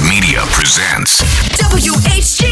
Media presents WHGM.